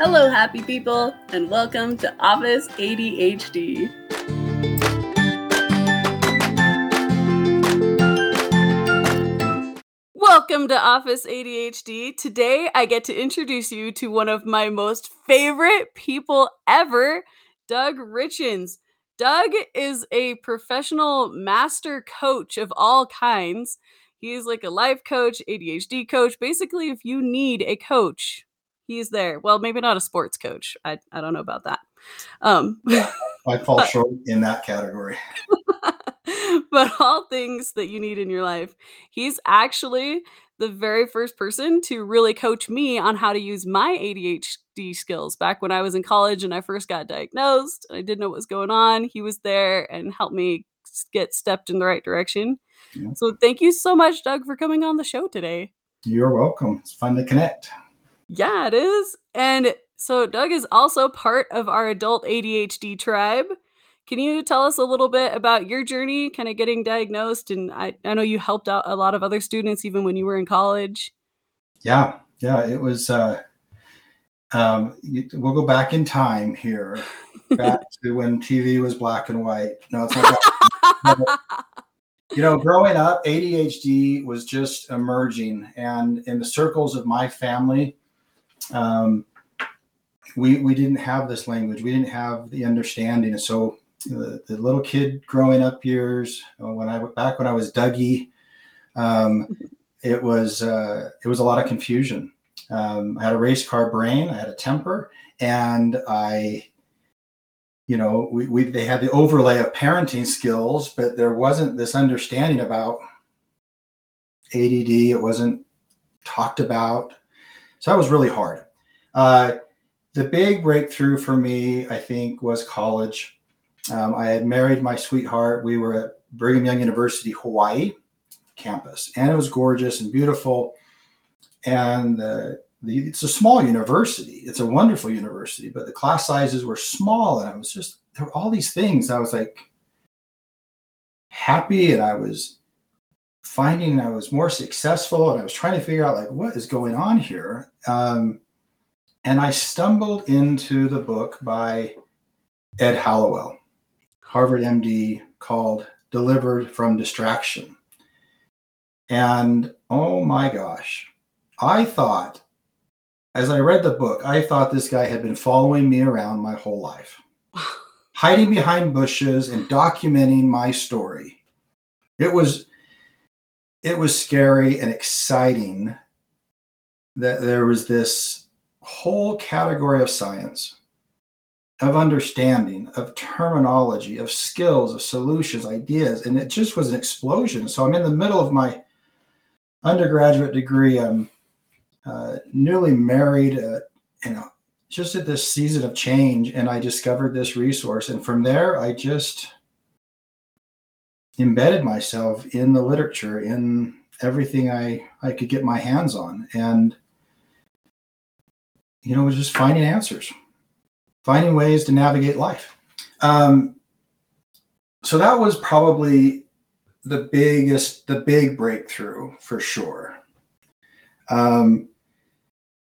Hello, happy people, and welcome to Office ADHD. Welcome to Office ADHD. Today, I get to introduce you to one of my most favorite people ever, Doug Richens. Doug is a professional master coach of all kinds. He's like a life coach, ADHD coach. Basically, if you need a coach, he's there. Well, maybe not a sports coach. I, I don't know about that. Um, I fall short in that category. but all things that you need in your life. He's actually the very first person to really coach me on how to use my ADHD skills. Back when I was in college and I first got diagnosed, I didn't know what was going on. He was there and helped me get stepped in the right direction. Yeah. So thank you so much, Doug, for coming on the show today. You're welcome. It's fun to connect. Yeah, it is. And so Doug is also part of our adult ADHD tribe. Can you tell us a little bit about your journey, kind of getting diagnosed? And I, I know you helped out a lot of other students even when you were in college. Yeah, yeah, it was. Uh, um, we'll go back in time here, back to when TV was black and white. No, it's not. you know, growing up, ADHD was just emerging, and in the circles of my family, um, we we didn't have this language. We didn't have the understanding, and so the, the little kid growing up years uh, when I back when I was Dougie, um, it was uh, it was a lot of confusion. Um, I had a race car brain, I had a temper, and I, you know, we, we they had the overlay of parenting skills, but there wasn't this understanding about ADD. It wasn't talked about, so that was really hard. Uh, the big breakthrough for me, I think, was college. Um, I had married my sweetheart. We were at Brigham Young University, Hawaii campus, and it was gorgeous and beautiful. And the, it's a small university. It's a wonderful university, but the class sizes were small, and I was just there were all these things. I was like happy, and I was finding I was more successful, and I was trying to figure out like what is going on here. Um, and I stumbled into the book by Ed Hallowell Harvard MD called Delivered from Distraction. And oh my gosh, I thought, as I read the book, I thought this guy had been following me around my whole life, hiding behind bushes and documenting my story. It was it was scary and exciting that there was this whole category of science of understanding, of terminology, of skills, of solutions, ideas. And it just was an explosion. So I'm in the middle of my undergraduate degree. I'm uh, newly married, uh, you know, just at this season of change. And I discovered this resource. And from there, I just embedded myself in the literature, in everything I, I could get my hands on. And, you know, was just finding answers finding ways to navigate life. Um, so that was probably the biggest, the big breakthrough for sure. Um,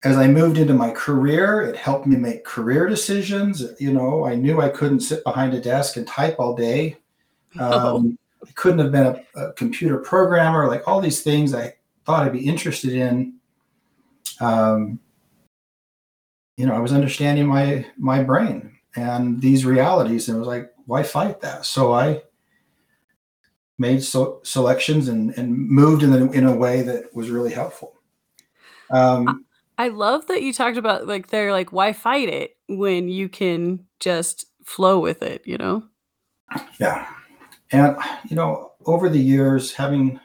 as I moved into my career, it helped me make career decisions. You know, I knew I couldn't sit behind a desk and type all day. Um, I couldn't have been a, a, computer programmer, like all these things I thought I'd be interested in. Um, you know, I was understanding my my brain and these realities, and it was like, why fight that? So I made so, selections and, and moved in, a, in a way that was really helpful. Um, I love that you talked about like they're like, why fight it when you can just flow with it, you know? Yeah. And, you know, over the years, having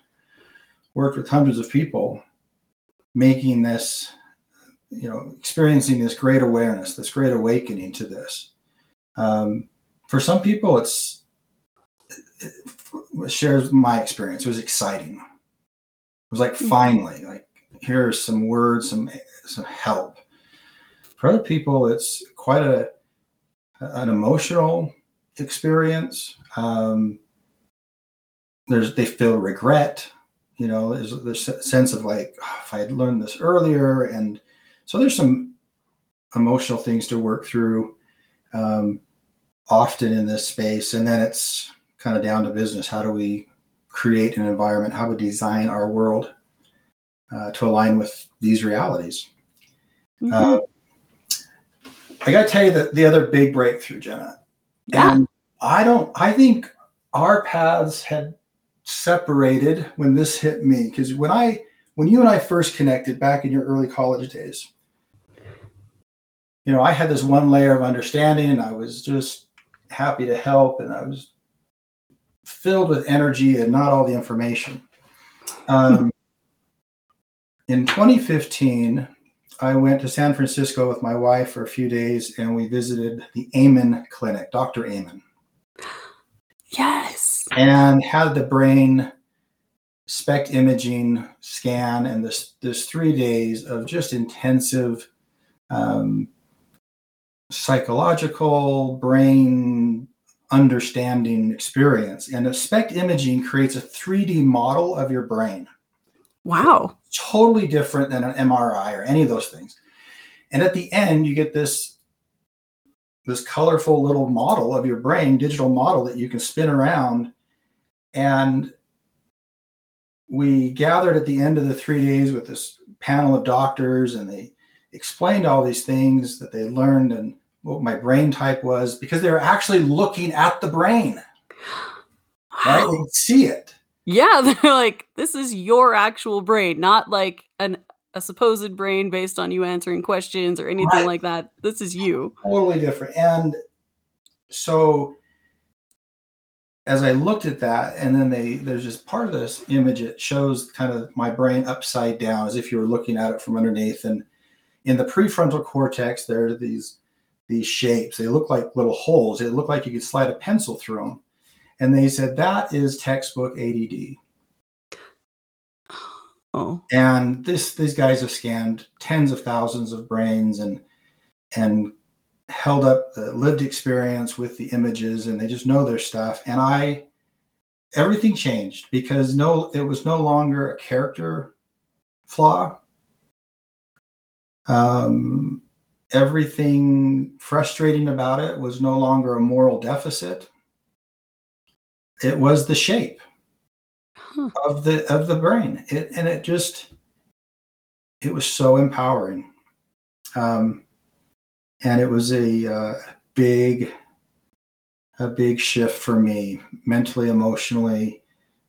worked with hundreds of people, making this you know, experiencing this great awareness, this great awakening to this. Um, for some people, it's it, it shares my experience. It was exciting. It was like mm-hmm. finally, like here's some words, some some help. For other people, it's quite a an emotional experience. Um, there's they feel regret. You know, there's this sense of like, oh, if I had learned this earlier, and so there's some emotional things to work through um, often in this space. And then it's kind of down to business. How do we create an environment? How do we design our world uh, to align with these realities? Mhm. Uh, I got to tell you that the other big breakthrough, Jenna, yeah. and I don't, I think our paths had separated when this hit me. Because when I, when you and I first connected back in your early college days, you know, I had this one layer of understanding and I was just happy to help and I was filled with energy and not all the information. Um, in 2015, I went to San Francisco with my wife for a few days and we visited the Amen Clinic, Dr. Amen, Yes. And had the brain SPECT imaging scan and this this three days of just intensive um, psychological brain understanding experience. And a SPECT imaging creates a 3D model of your brain Wow. totally different than an MRI or any of those things. And at the end, you get this this colorful little model of your brain, digital model that you can spin around. And we gathered at the end of the three days with this panel of doctors, and they explained all these things that they learned and what my brain type was because they were actually looking at the brain, right? They could see it. Yeah, they're like, this is your actual brain, not like an a supposed brain based on you answering questions or anything Right. like that. This is you. totally different. And so as I looked at that, and then they there's just part of this image, it shows kind of my brain upside down as if you were looking at it from underneath. And in the prefrontal cortex, there are these these shapes. They look like little holes. They look like you could slide a pencil through them. And they said that is textbook ADD. Oh. and this these guys have scanned tens of thousands of brains and and held up the lived experience with the images and they just know their stuff. And i everything changed because no it was no longer a character flaw. Um everything frustrating about it was no longer a moral deficit. It was the shape Huh. of the of the brain. It, and it just it was so empowering. Um and it was a uh, big a big shift for me mentally emotionally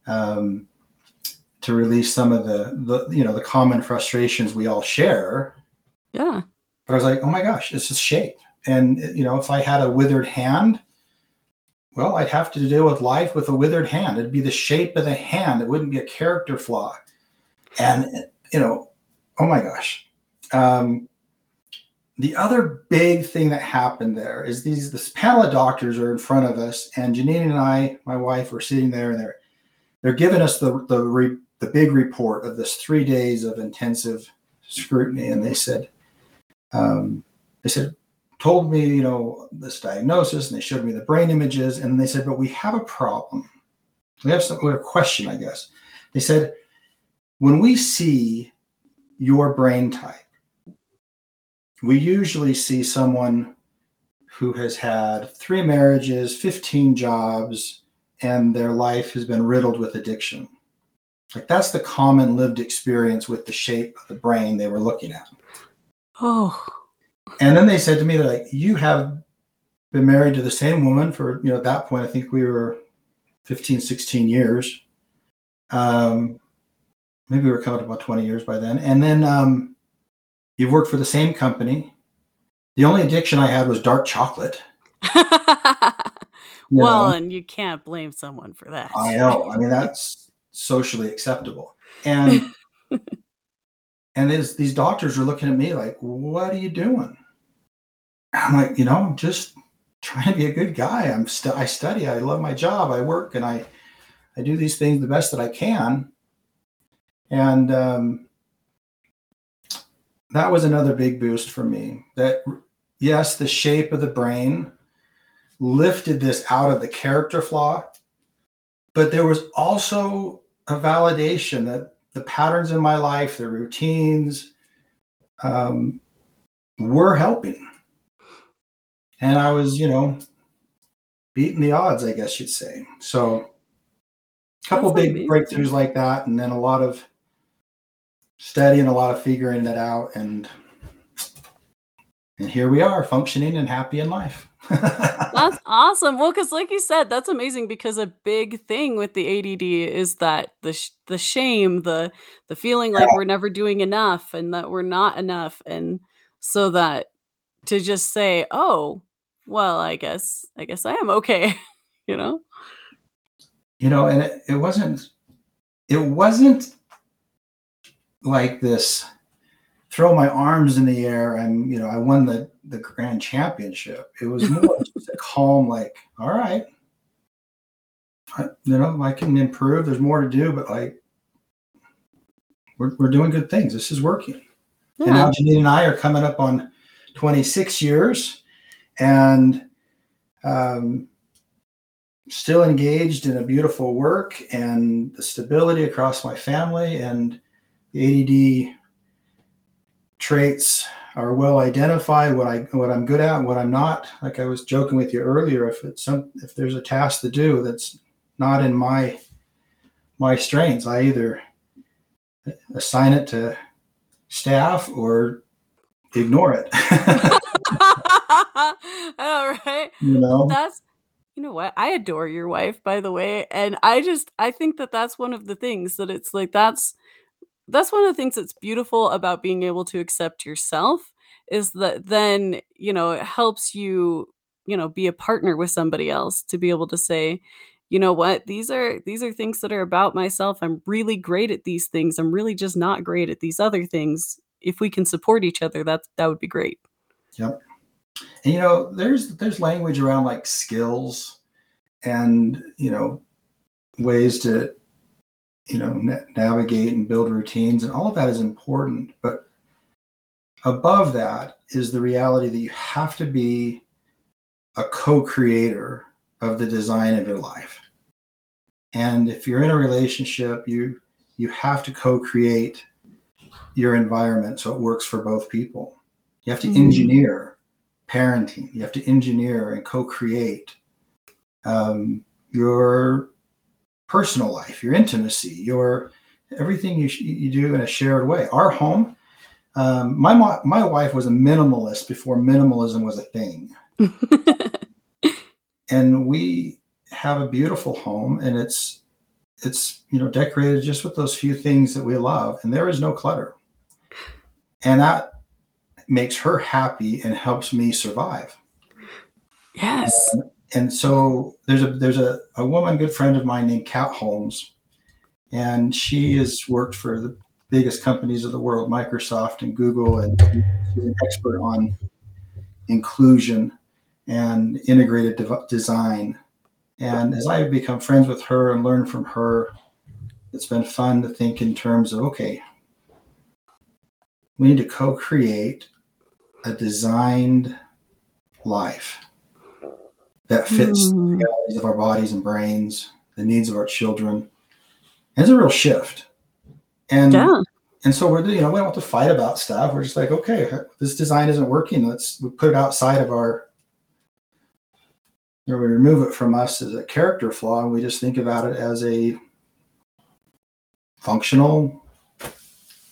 um to release some of the the you know the common frustrations we all share. Yeah. but i was like oh my gosh it's is shape and you know if i had a withered hand well i'd have to deal with life with a withered hand. It'd be the shape of the hand. It wouldn't be a character flaw. And you know oh my gosh. Um, the other big thing that happened there is these this panel of doctors are in front of us and janine and i my wife were sitting there and they're they're giving us the the, re, the big report of this three days of intensive scrutiny and they said um, they said told me, you know, this diagnosis, and they showed me the brain images, and they said, but we have a problem. We have some we have a question, I guess. They said, when we see your brain type, we usually see someone who has had three marriages, 15 jobs, and their life has been riddled with addiction. Like that's the common lived experience with the shape of the brain they were looking at. Oh. And then they said to me, they're like, you have been married to the same woman for, you know, at that point, I think we were 15, 16 years. Um, maybe we were coming up about 20 years by then. And then um, you've worked for the same company. The only addiction I had was dark chocolate. well, know. and you can't blame someone for that. I know. I mean, that's socially acceptable. And and these these doctors are looking at me like, "What are you doing?" I'm like, you know, I'm just trying to be a good guy. I'm st- I study. I love my job. I work, and I I do these things the best that I can. And um, that was another big boost for me. That yes, the shape of the brain lifted this out of the character flaw, but there was also a validation that the patterns in my life, the routines, um, were helping. And I was, you know, beating the odds, I guess you'd say. So a couple That's big amazing. breakthroughs like that, and then a lot of studying, a lot of figuring that out, and and here we are, functioning and happy in life. That's awesome. Well, because like you said, that's amazing because a big thing with the ADD is that the sh- the shame, the the feeling like we're never doing enough and that we're not enough, and so that to just say, "Oh, well, I guess I guess I am okay," you know? you know, and it, it wasn't it wasn't like this throw my arms in the air and you know I won the the grand championship. It was more just a calm, like, all right, I, you know, I can improve. There's more to do, but like, we're we're doing good things. This is working. And Yeah. now Janine and I are coming up on 26 years, and um, still engaged in a beautiful work and the stability across my family and the ADD traits are well identified what I what I'm good at and what I'm not. Like I was joking with you earlier if it's some if there's a task to do that's not in my my strengths I either assign it to staff or ignore it. All right. You know? That's you know what? I adore your wife, by the way, and I just I think that that's one of the things that it's like that's that's one of the things that's beautiful about being able to accept yourself is that then, you know, it helps you, you know, be a partner with somebody else to be able to say, you know what? These are these are things that are about myself. I'm really great at these things. I'm really just not great at these other things. If we can support each other, that that would be great. Yep. And you know, there's there's language around like skills and you know ways to you know na- navigate and build routines and all of that is important but above that is the reality that you have to be a co-creator of the design of your life. And if you're in a relationship you you have to co-create your environment so it works for both people. You have to Mhm. engineer parenting. You have to engineer and co-create um, your personal life your intimacy your everything you, you do in a shared way. Our home um, my mo- my wife was a minimalist before minimalism was a thing. And we have a beautiful home and it's it's you know decorated just with those few things that we love and there is no clutter. And that makes her happy and helps me survive. Yes. and so there's a there's a, a woman good friend of mine named kat holmes and she has worked for the biggest companies of the world microsoft and google and she's an expert on inclusion and integrated design. And as i've become friends with her and learned from her it's been fun to think in terms of okay we need to co-create a designed life that fits the Mm. realities of our bodies and brains, the needs of our children. And it's a real shift. And Yeah. and so we're you know we don't have to fight about stuff. We're just like, okay, this design isn't working. Let's we put it outside of our or we remove it from us as a character flaw and we just think about it as a functional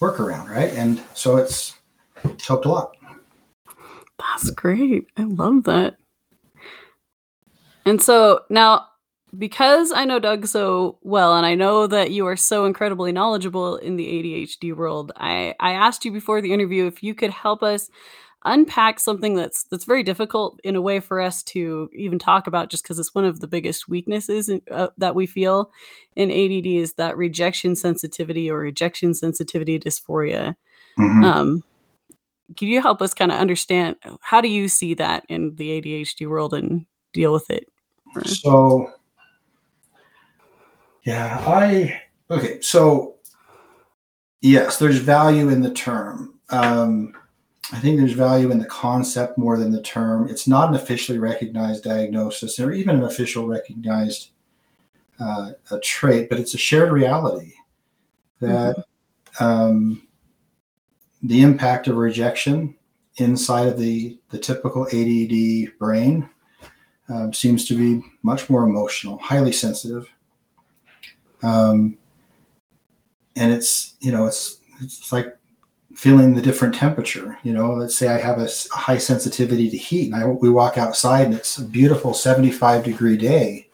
workaround, right? And so it's helped a lot. That's great. I love that. And so now, because I know Doug so well, and I know that you are so incredibly knowledgeable in the ADHD world, I, I asked you before the interview if you could help us unpack something that's that's very difficult in a way for us to even talk about, just because it's one of the biggest weaknesses in, uh, that we feel in ADD is that rejection sensitivity or rejection sensitivity dysphoria. Um, can you help us kind of understand how do you see that in the ADHD world and deal with it? So, yeah, I okay. So, yes, there's value in the term. Um, I think there's value in the concept more than the term. It's not an officially recognized diagnosis or even an official recognized uh, a trait, but it's a shared reality that um, the impact of rejection inside of the the typical ADD brain um, seems to be much more emotional, highly sensitive. Um, and it's you know it's it's like feeling the different temperature. You know, let's say I have a, a high sensitivity to heat, and I, we walk outside and it's a beautiful 75 degree day,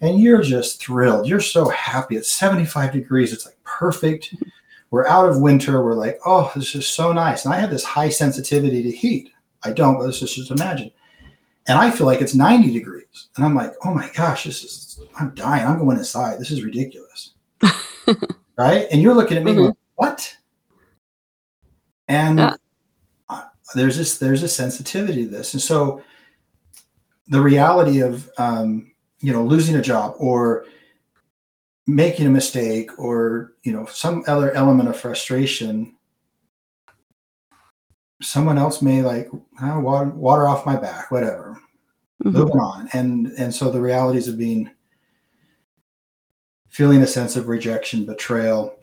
and you're just thrilled. You're so happy. It's 75 degrees. It's like perfect. We're out of winter. We're like, oh, this is so nice. And I have this high sensitivity to heat. I don't, but let's just imagine and I feel like it's 90 degrees. And I'm like, oh my gosh, this is, I'm dying. I'm going inside. This is ridiculous. right. And you're looking at me mm-hmm. going, what? And yeah. there's this, there's a sensitivity to this. And so the reality of, um, you know, losing a job or making a mistake or, you know, some other element of frustration someone else may like oh, water, water off my back, whatever. Mm-hmm. Moving on, and and so the realities of being feeling a sense of rejection, betrayal,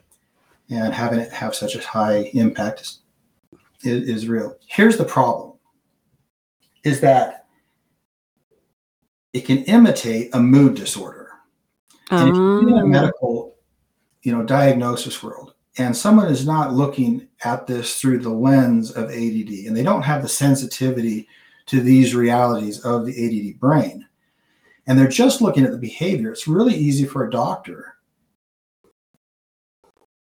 and having it have such a high impact is, is, real. Here's the problem: is that it can imitate a mood disorder. And if you're in a oh. medical, you know, diagnosis world, and someone is not looking at this through the lens of ADD and they don't have the sensitivity to these realities of the ADD brain. And they're just looking at the behavior, it's really easy for a doctor,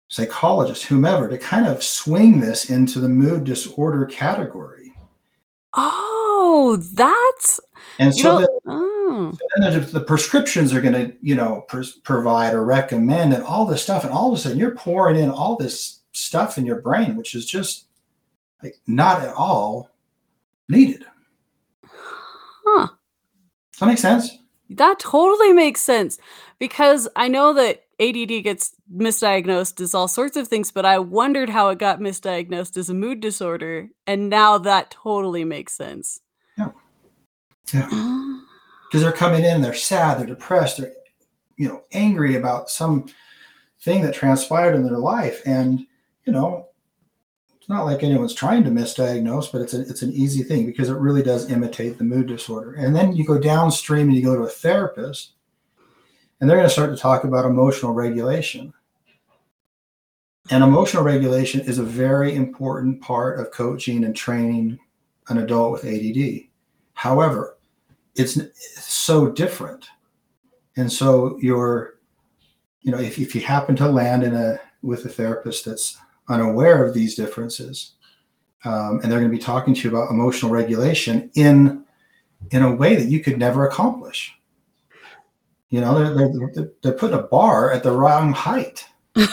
psychologist, whomever, to kind of swing this into the mood disorder category. Oh, that's and so, that, uh. Oh. so then the prescriptions are going to, you know, pr- provide or recommend and all this stuff, and all of a sudden you're pouring in all this stuff in your brain, which is just like not at all needed. Huh? Does that make sense? That totally makes sense because I know that ADD gets misdiagnosed as all sorts of things, but I wondered how it got misdiagnosed as a mood disorder, and now that totally makes sense. Yeah. Yeah. Ah. Because they're coming in, they're sad, they're depressed, they're you know angry about some thing that transpired in their life, and you know it's not like anyone's trying to misdiagnose, but it's a, it's an easy thing because it really does imitate the mood disorder. And then you go downstream and you go to a therapist, and they're going to start to talk about emotional regulation. And emotional regulation is a very important part of coaching and training an adult with ADD. However, it's, so different. And so you're, you know, if, if you happen to land in a with a therapist that's unaware of these differences, um, and they're going to be talking to you about emotional regulation in in a way that you could never accomplish. You know, they're, they're, they're putting a bar at the wrong height. and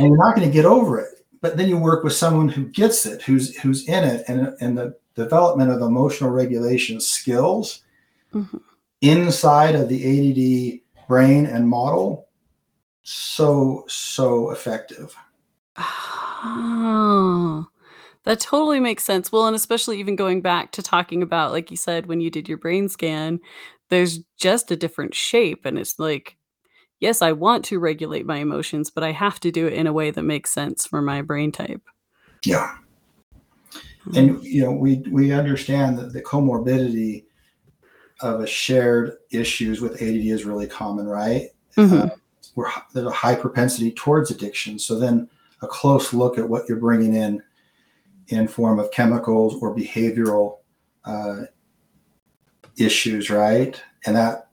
you're not going to get over it. But then you work with someone who gets it, who's who's in it, and and the development of emotional regulation skills mm-hmm. inside of the ADD brain and model so so effective. Oh, that totally makes sense. Well, and especially even going back to talking about, like you said, when you did your brain scan, there's just a different shape, and it's like, yes, I want to regulate my emotions, but I have to do it in a way that makes sense for my brain type. Yeah and you know we we understand that the comorbidity of a shared issues with ADD is really common, right? Mm-hmm. Uh, where there's a high propensity towards addiction. So then a close look at what you're bringing in in form of chemicals or behavioral uh, issues, right? And that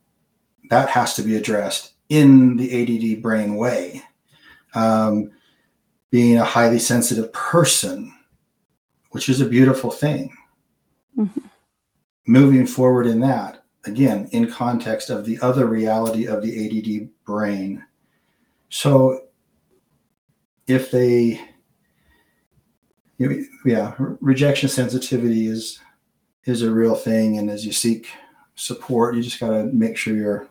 that has to be addressed in the ADD brain way. Um, being a highly sensitive person which is a beautiful thing. Mm-hmm. Moving forward in that, again, in context of the other reality of the ADD brain. So if they, yeah, rejection sensitivity is is a real thing, and as you seek support, you just got to make sure you're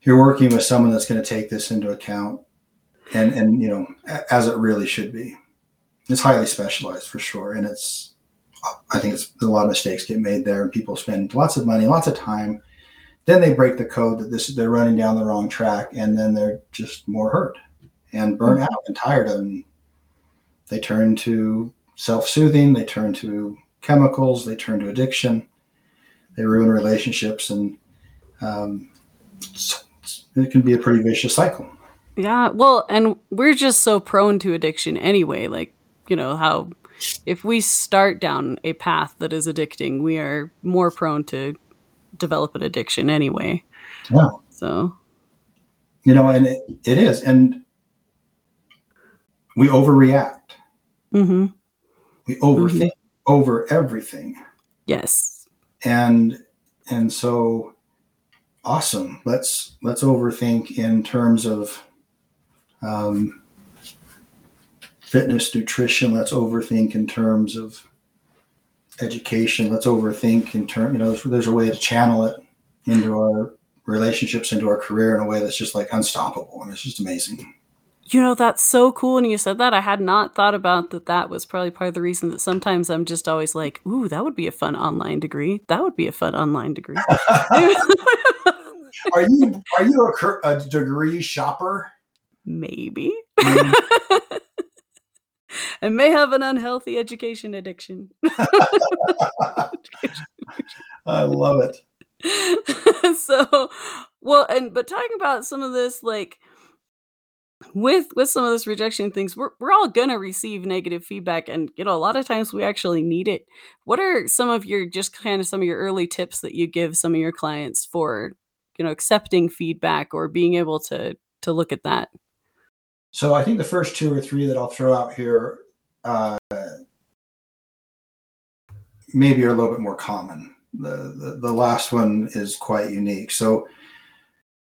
you're working with someone that's going to take this into account, and and you know as it really should be it's highly specialized for sure, and it's I think it's a lot of mistakes get made there, and people spend lots of money, lots of time. Then they break the code that this they're running down the wrong track, and then they're just more hurt and burnt out and tired and they turn to self-soothing they turn to chemicals they turn to addiction. They ruin relationships and um, it can be a pretty vicious cycle. Yeah well and we're just so prone to addiction anyway like you know how if we start down a path that is addicting we are more prone to develop an addiction anyway. Yeah. So. You know and it, it is and we overreact. Mm-hmm. we overthink over everything. Yes. And and so awesome. Let's let's overthink in terms of um, fitness nutrition let's overthink in terms of education let's overthink in terms, you know there's, there's a way to channel it into our relationships into our career in a way that's just like unstoppable and it's just amazing You know, that's so cool. And you said that. I had not thought about that. That was probably part of the reason that sometimes I'm just always like, ooh, that would be a fun online degree. That would be a fun online degree. are you are you a, a degree shopper Maybe. Maybe. I may have an unhealthy education addiction. i love it so, well, and but talking about some of this, like with with some of this rejection things, we're we're all gonna receive negative feedback, and you know, a lot of times we actually need it. What are some of your just kind of some of your early tips that you give some of your clients for you know accepting feedback or being able to to look at that? So I think the first two or three that I'll throw out here uh, maybe are a little bit more common. The, the the last one is quite unique. So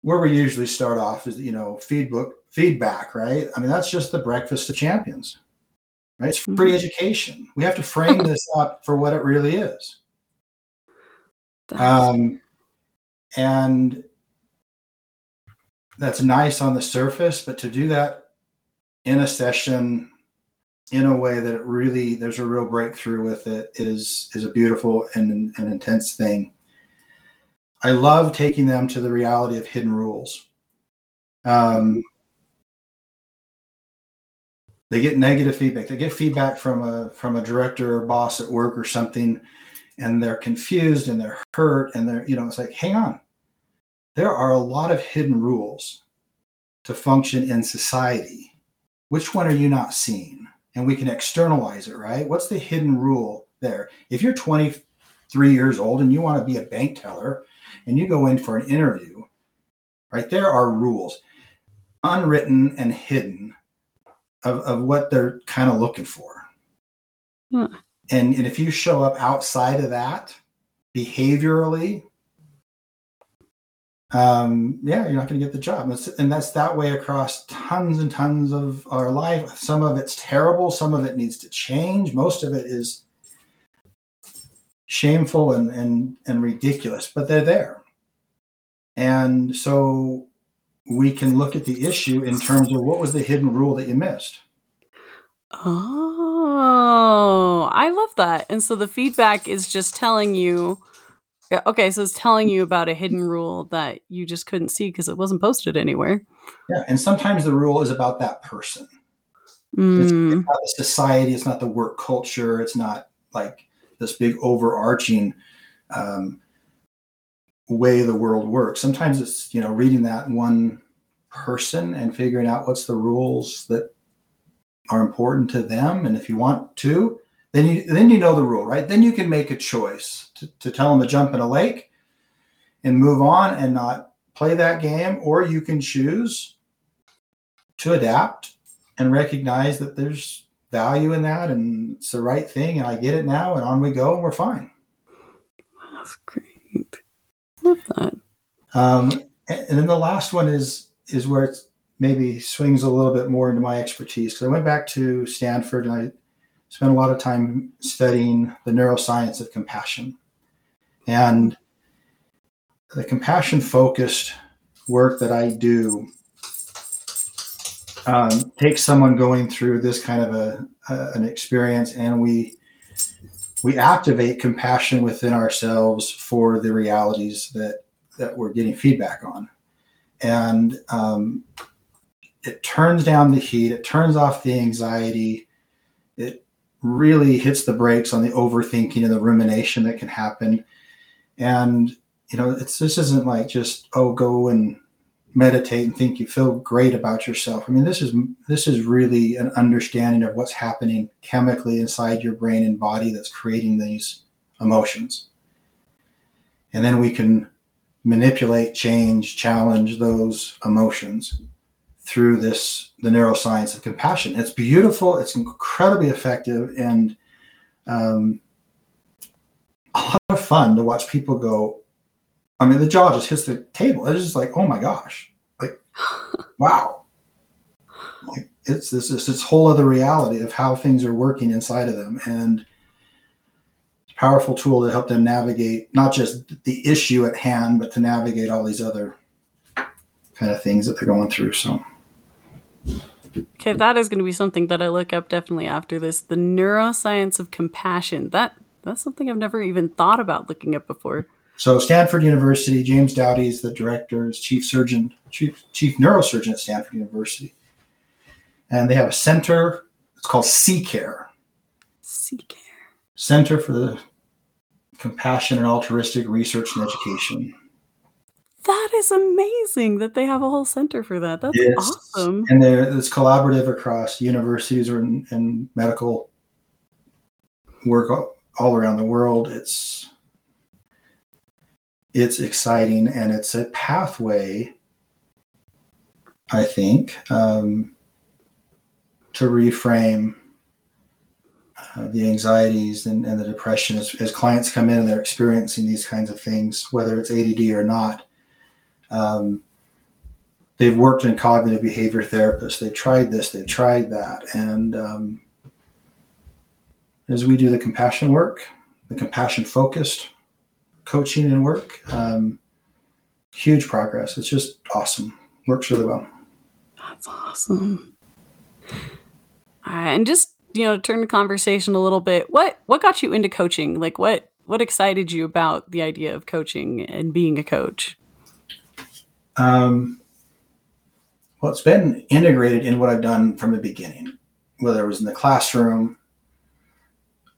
where we usually start off is you know feedback feedback, right? I mean that's just the breakfast of champions, right? It's free Mhm. education. We have to frame this up for what it really is. Um, and that's nice on the surface, but to do that in a session in a way that it really there's a real breakthrough with it is is a beautiful and an intense thing. I love taking them to the reality of hidden rules. Um, they get negative feedback. They get feedback from a from a director or boss at work or something, and they're confused and they're hurt and they're you know it's like hang on, there are a lot of hidden rules to function in society. Which one are you not seeing? And we can externalize it, right? What's the hidden rule there? If you're 23 years old and you want to be a bank teller and you go in for an interview, right? There are rules, unwritten and hidden, of, of what they're kind of looking for. Huh. And, and if you show up outside of that behaviorally, um, yeah, you're not going to get the job. And, it's, and that's that way across tons and tons of our life. Some of it's terrible, some of it needs to change. Most of it is shameful and and and ridiculous, but they're there. And so we can look at the issue in terms of what was the hidden rule that you missed. Oh, I love that. And so the feedback is just telling you, yeah, okay, so it's telling you about a hidden rule that you just couldn't see because it wasn't posted anywhere. Yeah, and sometimes the rule is about that person. It's, Mm, it's not the society. It's not the work culture. It's not like this big overarching um, way the world works. Sometimes it's you know reading that one person and figuring out what's the rules that are important to them. And if you want to, then you then you know the rule, right? Then you can make a choice to, to tell them to jump in a lake and move on and not play that game, or you can choose to adapt and recognize that there's value in that and it's the right thing and I get it now and on we go and we're fine. that's great. Love that. Um, and, and then the last one is is where it's maybe swings a little bit more into my expertise. because I went back to Stanford and I spent a lot of time studying the neuroscience of compassion. And the compassion focused work that I do um, takes someone going through this kind of a, a an experience and we we activate compassion within ourselves for the realities that that we're getting feedback on and um, it turns down the heat it turns off the anxiety it really hits the brakes on the overthinking and the rumination that can happen. And you know, it's this isn't like just oh go and meditate and think you feel great about yourself. I mean, this is this is really an understanding of what's happening chemically inside your brain and body that's creating these emotions. And then we can manipulate, change, challenge those emotions through this the neuroscience of compassion. It's beautiful. It's incredibly effective and um, a lot of fun to watch people go. I mean, the jaw just hits the table. It's just like, oh my gosh, like, wow. Like it's this this this whole other reality of how things are working inside of them, and powerful tool to help them navigate not just the issue at hand, but to navigate all these other kind of things that they're going through. So. Okay, that is going to be something that I look up definitely after this. The neuroscience of compassion. That that's something I've never even thought about looking up before. So Stanford University, James Doty is the director, is chief surgeon, chief chief neurosurgeon at Stanford University, and they have a center. It's called CCARE. Care Center for the Compassion and Altruistic Research and Education. That is amazing that they have a whole center for that. That's Yes. awesome. And it's collaborative across universities in, and medical work all, all around the world. It's it's exciting and it's a pathway, I think, um, to reframe uh, the anxieties and, and the depression as, as clients come in and they're experiencing these kinds of things, whether it's ADD or not. Um, they've worked in cognitive behavior therapists. They've tried this, they've tried that. And um, as we do the compassion work, the compassion focused coaching and work, um, huge progress. It's just awesome. Works really well. That's awesome. And just you know, turn the conversation a little bit. What what got you into coaching? Like what what excited you about the idea of coaching and being a coach? Um, well, it's been integrated in what I've done from the beginning, whether it was in the classroom,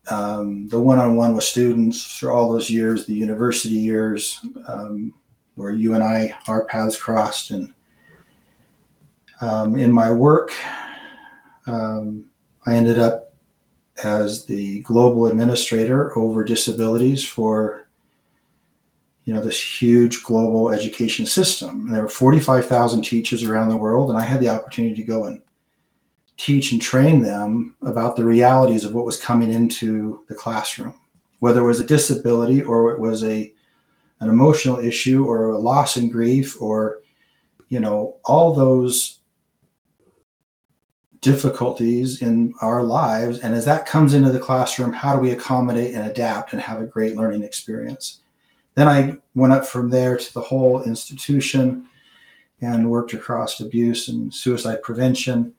um, the one-on-one with students for all those years, the university years, um, where you and I, our paths crossed, and um, in my work, um, I ended up as the global administrator over disabilities for you know this huge global education system. And there were 45,000 teachers around the world, and I had the opportunity to go and teach and train them about the realities of what was coming into the classroom, whether it was a disability or it was a an emotional issue or a loss and grief or you know all those difficulties in our lives. And as that comes into the classroom how do we accommodate and adapt and have a great learning experience then I went up from there to the whole institution and worked across abuse and suicide prevention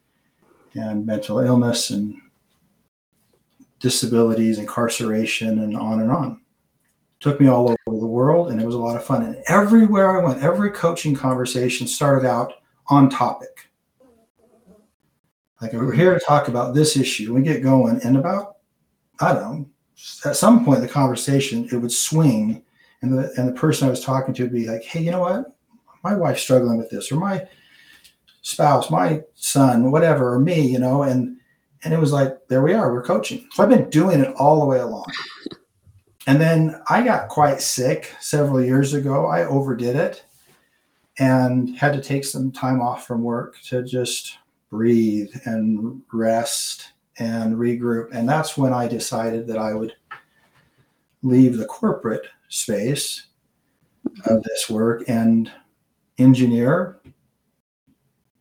and mental illness and disabilities, incarceration, and on and on. Took me all over the world and it was a lot of fun. And everywhere I went, every coaching conversation started out on topic. Like we're here to talk about this issue. We get going, and about, I don't know, at some point in the conversation, it would swing and the and the person I was talking to would be like, "Hey, you know what? My wife's struggling with this, or my spouse, my son, whatever, or me, you know." And and it was like, there we are, we're coaching. So I've been doing it all the way along. And then I got quite sick several years ago. I overdid it and had to take some time off from work to just breathe and rest and regroup. And that's when I decided that I would leave the corporate space of this work and engineer,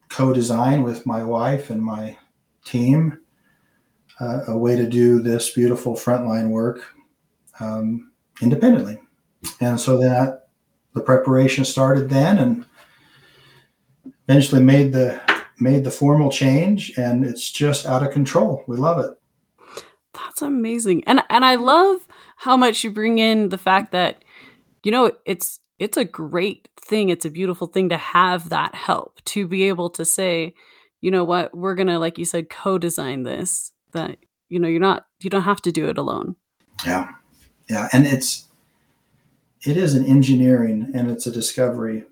co design with my wife and my team uh, a way to do this beautiful frontline work um, independently. And so that the preparation started then and eventually made the made the formal change and it's just out of control. We love it. That's amazing. And and I love how much you bring in the fact that you know it's it's a great thing. It's a beautiful thing to have that help to be able to say, you know what, we're to like you said co-design this that you know, you're not you don't have to do it alone. Yeah. Yeah. And it's it is an engineering and it's a discovery.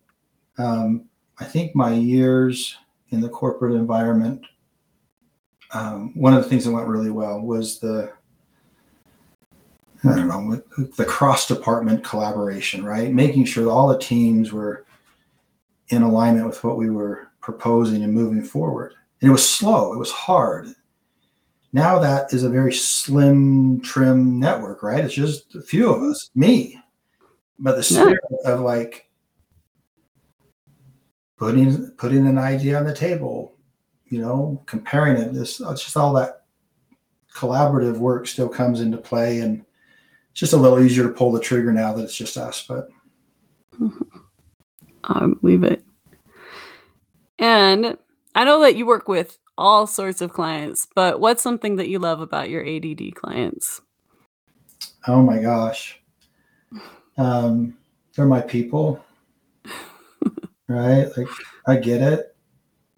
Um, I think my years in the corporate environment, um, one of the things that went really well was the I don't know the cross department collaboration, right? Making sure that all the teams were in alignment with what we were proposing and moving forward. And it was slow, it was hard. Now that is a very slim, trim network, right? It's just a few of us, me. But the spirit yeah. of like putting putting an idea on the table, you know, comparing it, this it's just all that collaborative work still comes into play and it's just a little easier to pull the trigger now that it's just us, but I believe it. And I know that you work with all sorts of clients, but what's something that you love about your ADD clients? Oh my gosh. Um, they're my people. right? Like I get it.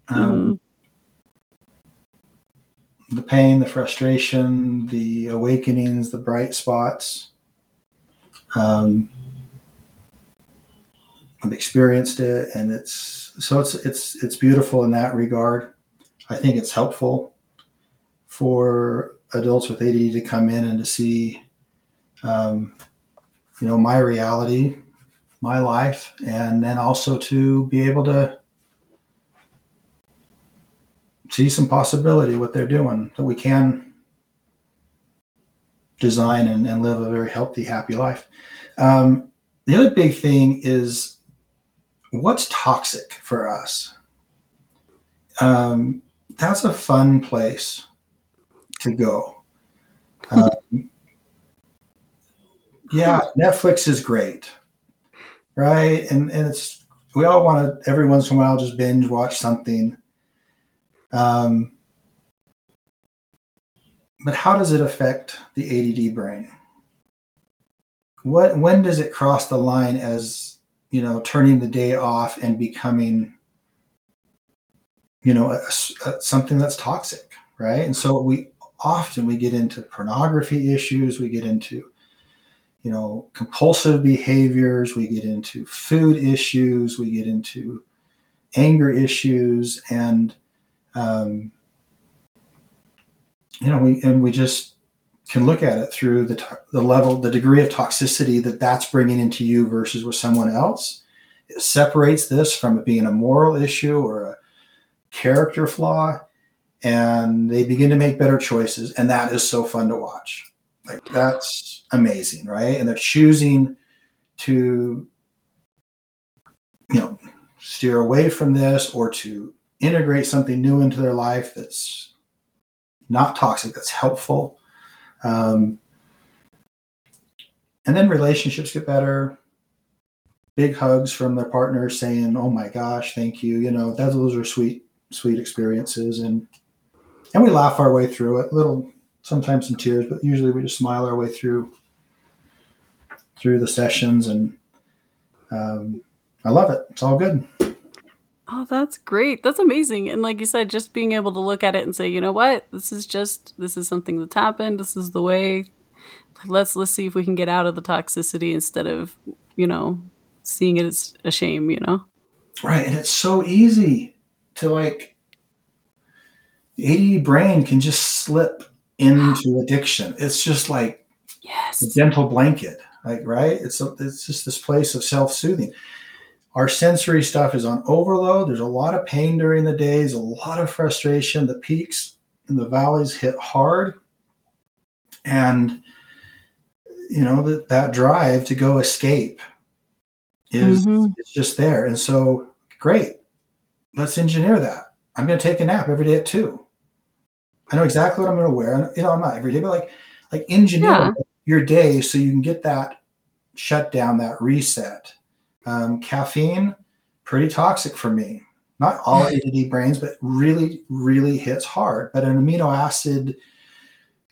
Um, mm. The pain, the frustration, the awakenings, the bright spots. Um, I've experienced it and it's so it's it's it's beautiful in that regard. I think it's helpful for adults with ADD to come in and to see, um, you know, my reality, my life, and then also to be able to see some possibility what they're doing that we can design and, and live a very healthy, happy life. Um, the other big thing is what's toxic for us? Um, that's a fun place to go. Um, yeah, Netflix is great, right? And and it's we all want to every once in a while just binge watch something. Um, but how does it affect the ADD brain? What when does it cross the line as you know, turning the day off and becoming, you know, a, a, something that's toxic, right? And so we often we get into pornography issues, we get into, you know, compulsive behaviors, we get into food issues, we get into anger issues, and um, you know, we and we just can look at it through the, the level, the degree of toxicity that that's bringing into you versus with someone else. It separates this from it being a moral issue or a character flaw, and they begin to make better choices. And that is so fun to watch. Like that's amazing, right? And they're choosing to, you know, steer away from this or to integrate something new into their life that's not toxic, that's helpful um, and then relationships get better. Big hugs from their partners saying, "Oh my gosh, thank you." You know, those are sweet, sweet experiences, and and we laugh our way through it. Little, sometimes some tears, but usually we just smile our way through through the sessions, and um, I love it. It's all good. Oh, that's great. That's amazing. And like you said, just being able to look at it and say, you know what, this is just this is something that's happened. This is the way. Let's let's see if we can get out of the toxicity instead of, you know, seeing it as a shame, you know? Right. And it's so easy to like the AD brain can just slip into addiction. It's just like yes. a gentle blanket. Like, right? It's a, it's just this place of self-soothing our sensory stuff is on overload. There's a lot of pain during the days, a lot of frustration. The peaks and the valleys hit hard. And, you know, that, that drive to go escape is mm-hmm. it's just there. And so, great. Let's engineer that. I'm going to take a nap every day at two. I know exactly what I'm going to wear. You know, I'm not every day, but like, like engineer yeah. your day so you can get that shut down, that reset um, caffeine, pretty toxic for me. Not all ADD brains, but really, really hits hard. But an amino acid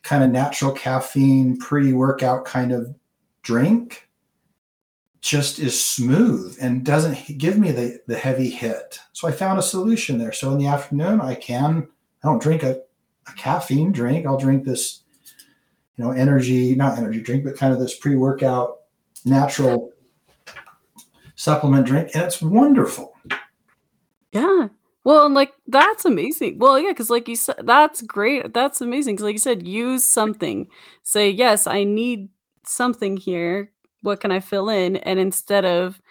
kind of natural caffeine pre workout kind of drink just is smooth and doesn't give me the, the heavy hit. So I found a solution there. So in the afternoon, I can, I don't drink a, a caffeine drink. I'll drink this, you know, energy, not energy drink, but kind of this pre workout natural supplement drink. And it's wonderful. Yeah. Well, and like that's amazing. Well, yeah, because like you said, that's great. That's amazing. Because like you said, use something. Say, yes, I need something here. What can I fill in? And instead of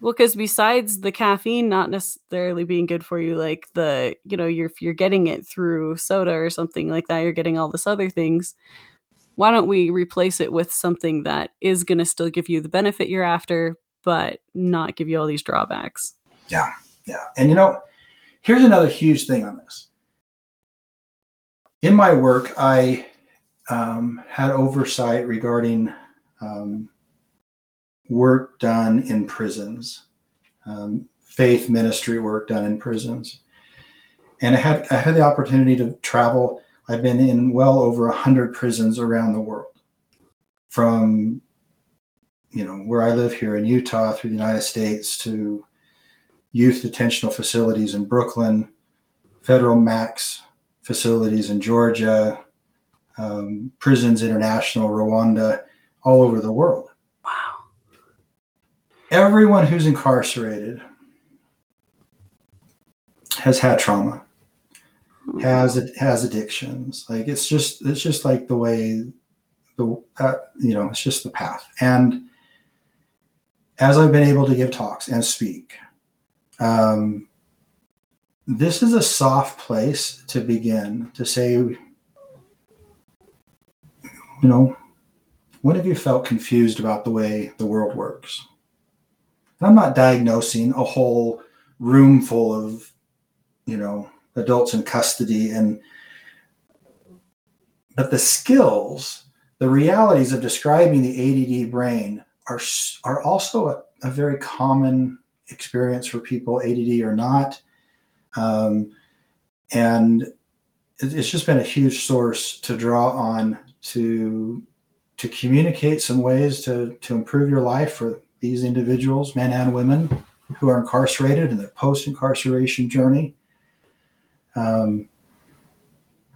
well, because besides the caffeine not necessarily being good for you, like the, you know, you're you're getting it through soda or something like that, you're getting all this other things. Why don't we replace it with something that is gonna still give you the benefit you're after, but not give you all these drawbacks? Yeah. Yeah. And you know, here's another huge thing on this. In my work, I um, had oversight regarding um, work done in prisons, um, faith ministry work done in prisons. And I had, I had the opportunity to travel. I've been in well over 100 prisons around the world, from you know where I live here in Utah through the United States to youth detentional facilities in Brooklyn, federal max facilities in Georgia, um, prisons international, Rwanda, all over the world. Wow. everyone who's incarcerated has had trauma has has addictions. Like it's just it's just like the way the uh, you know it's just the path. And as i've been able to give talks and speak um, this is a soft place to begin to say you know when have you felt confused about the way the world works? I'm not diagnosing a whole room full of, you know, adults in custody and but the skills, the realities of describing the ADD brain are are also a, a very common experience for people, ADD or not. Um, and it's just been a huge source to draw on to to communicate some ways to to improve your life for these individuals, men and women, who are incarcerated in their post incarceration journey. Um,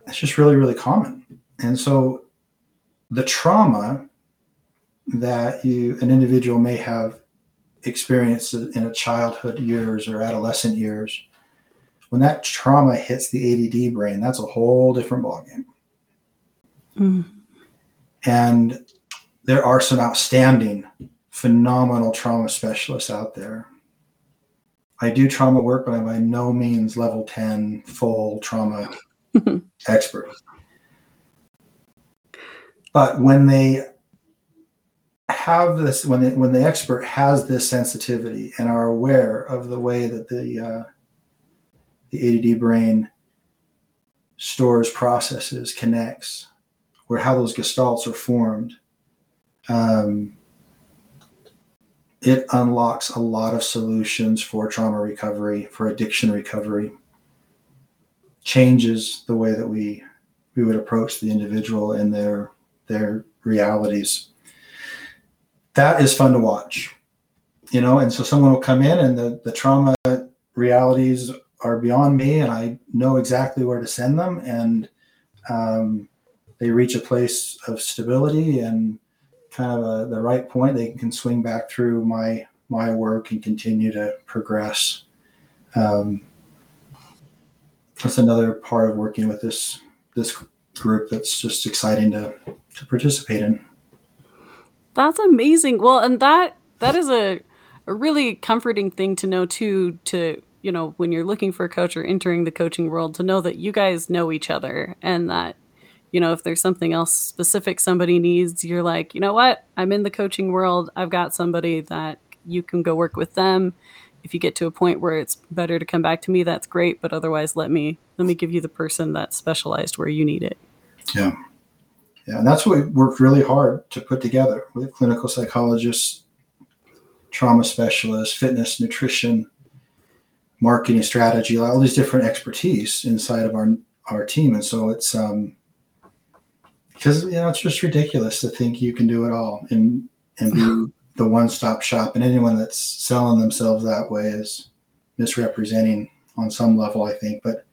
it's just really, really common. And so the trauma that you an individual may have experienced in a childhood years or adolescent years, when that trauma hits the ADD brain, that's a whole different ballgame. Mm. And there are some outstanding phenomenal trauma specialists out there. I do trauma work, but I'm by no means level 10 full trauma expert. But when they have this, when they, when the expert has this sensitivity and are aware of the way that the uh, the ADD brain stores, processes, connects, where how those gestalts are formed, um, it unlocks a lot of solutions for trauma recovery, for addiction recovery, changes the way that we we would approach the individual and their their realities. That is fun to watch. You know, and so someone will come in and the, the trauma realities are beyond me and I know exactly where to send them and um, they reach a place of stability and kind of a, the right point, they can swing back through my my work and continue to progress. Um, that's another part of working with this this group that's just exciting to to participate in. That's amazing. Well, and that that is a a really comforting thing to know too to you know when you're looking for a coach or entering the coaching world to know that you guys know each other and that you know, if there's something else specific somebody needs, you're like, you know what? I'm in the coaching world. I've got somebody that you can go work with them. If you get to a point where it's better to come back to me, that's great. But otherwise, let me let me give you the person that's specialized where you need it. Yeah, yeah, and that's what we worked really hard to put together with clinical psychologists, trauma specialists, fitness, nutrition, marketing strategy, all these different expertise inside of our our team. And so it's um, because you know it's just ridiculous to think you can do it all and and be the one-stop shop and anyone that's selling themselves that way is misrepresenting on some level i think but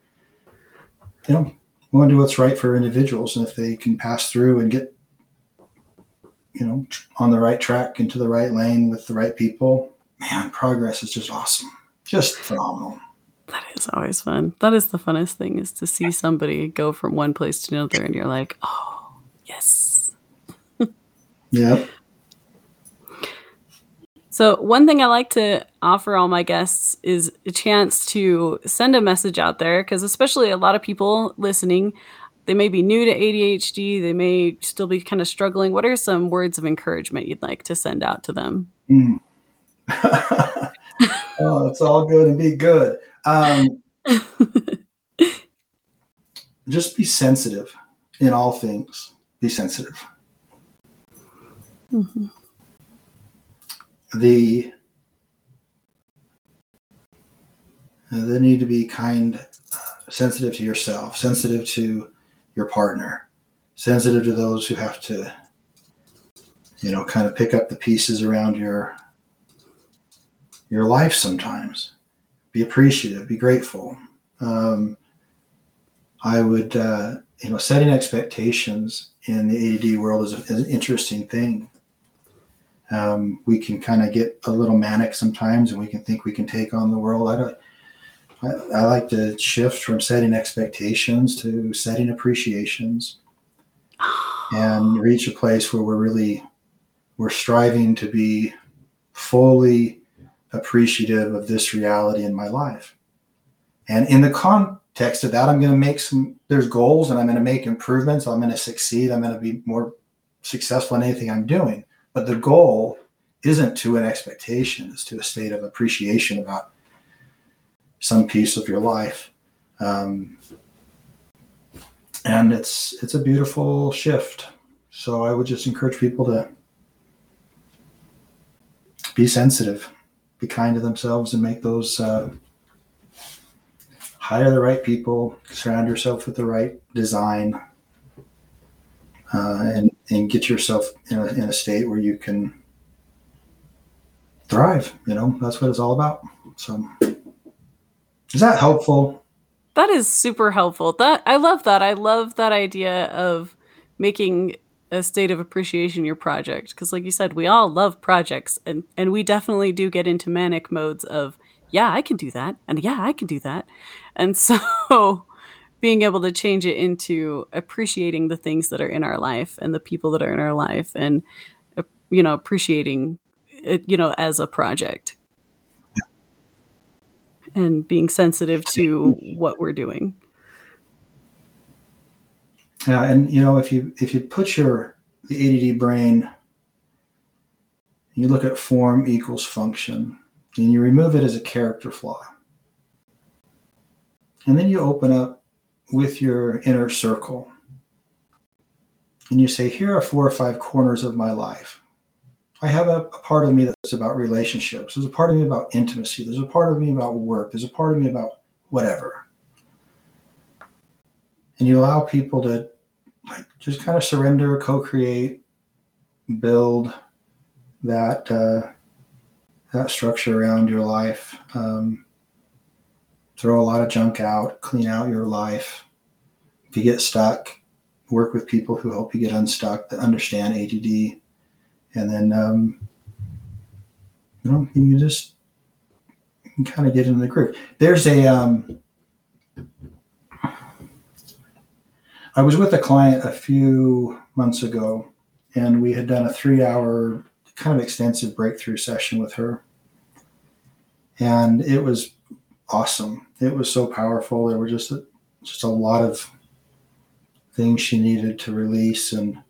you know we want to do what's right for individuals, and if they can pass through and get, you know, on the right track into the right lane with the right people, man, progress is just awesome, just phenomenal. That is always fun. That is the funnest thing is to see somebody go from one place to another, and you're like, oh, yes. Yep. So, one thing I like to offer all my guests is a chance to send a message out there because, especially a lot of people listening, they may be new to ADHD, they may still be kind of struggling. What are some words of encouragement you'd like to send out to them? Mm. oh, it's all good and be good. Um, just be sensitive in all things. Be sensitive. Mm-hmm the they need to be kind, uh, sensitive to yourself, sensitive to your partner, sensitive to those who have to, you know, kind of pick up the pieces around your your life. Sometimes, be appreciative, be grateful. Um, I would, uh, you know, setting expectations in the ADD world is, a, is an interesting thing um, we can kind of get a little manic sometimes, and we can think we can take on the world. I don't. I, I like to shift from setting expectations to setting appreciations, and reach a place where we're really we're striving to be fully appreciative of this reality in my life. And in the context of that, I'm going to make some, there's goals and I'm going to make improvements. I'm going to succeed. I'm going to be more successful in anything I'm doing. But the goal isn't to an expectation, it's to a state of appreciation about some piece of your life. Um, and it's it's a beautiful shift. So I would just encourage people to be sensitive, be kind to themselves, and make those uh, hire the right people, surround yourself with the right design, uh, and and get yourself in a, in a state where you can thrive. You know, that's what it's all about. So, is that helpful? That is super helpful. That I love that. I love that idea of making a state of appreciation your project because like you said we all love projects and and we definitely do get into manic modes of yeah i can do that and yeah i can do that and so being able to change it into appreciating the things that are in our life and the people that are in our life and uh, you know appreciating it you know as a project and being sensitive to what we're doing. Yeah and you know if you if you put your the ADD brain you look at form equals function and you remove it as a character flaw. And then you open up with your inner circle and you say, Here are four or five corners of my life. I have a, a, part of me that's about relationships. There's a part of me about intimacy. There's a part of me about work. There's a part of me about whatever. And you allow people to like just kind of surrender, co-create, build that uh, that structure around your life. Um, throw a lot of junk out, clean out your life. If you get stuck, work with people who help you get unstuck that understand ADD. And then, um, you know, you just you can kind of get into the group. There's a, um, I was with a client a few months ago, and we had done a three hour kind of extensive breakthrough session with her. And it was awesome. It was so powerful. There were just a, just a lot of things she needed to release, and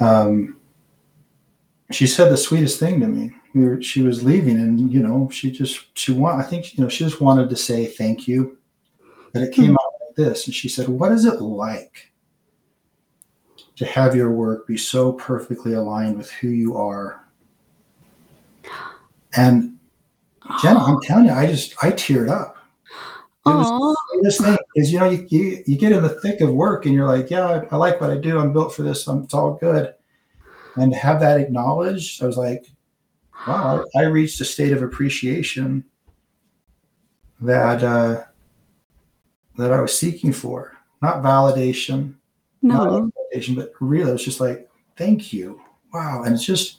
um, she said the sweetest thing to me. We were, she was leaving, and you know, she just she want. I think you know, she just wanted to say thank you, but it came mm-hmm. out like this, and she said, "What is it like?" To have your work be so perfectly aligned with who you are. And Jenna, I'm telling you, I just I teared up. It was this thing is you know you, you you get in the thick of work and you're like, yeah, I, I like what I do. I'm built for this. I'm, it's all good. And to have that acknowledged, I was like, wow, I, I reached a state of appreciation that uh, that I was seeking for. Not validation, No. not validation, but really, it's just like, thank you. Wow. And it's just,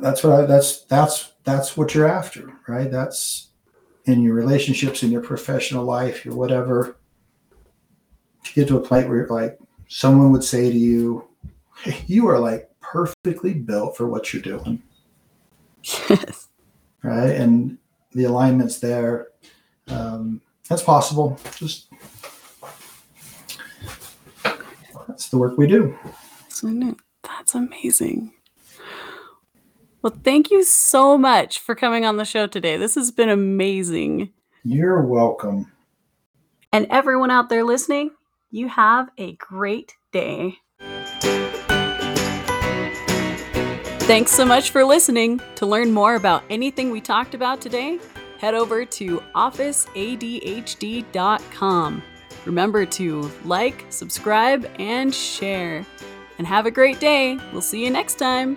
that's what I, that's, that's, that's what you're after, right? That's in your relationships, in your professional life, your whatever. To get to a point where you're like, someone would say to you, hey, you are like perfectly built for what you're doing Yes. right? And the alignments there. Um, that's possible. Just that's the work we do. That's amazing. Well, thank you so much for coming on the show today. This has been amazing. You're welcome. And everyone out there listening, you have a great day. Thanks so much for listening. To learn more about anything we talked about today, head over to officeadhd.com. Remember to like, subscribe, and share. And have a great day. We'll see you next time.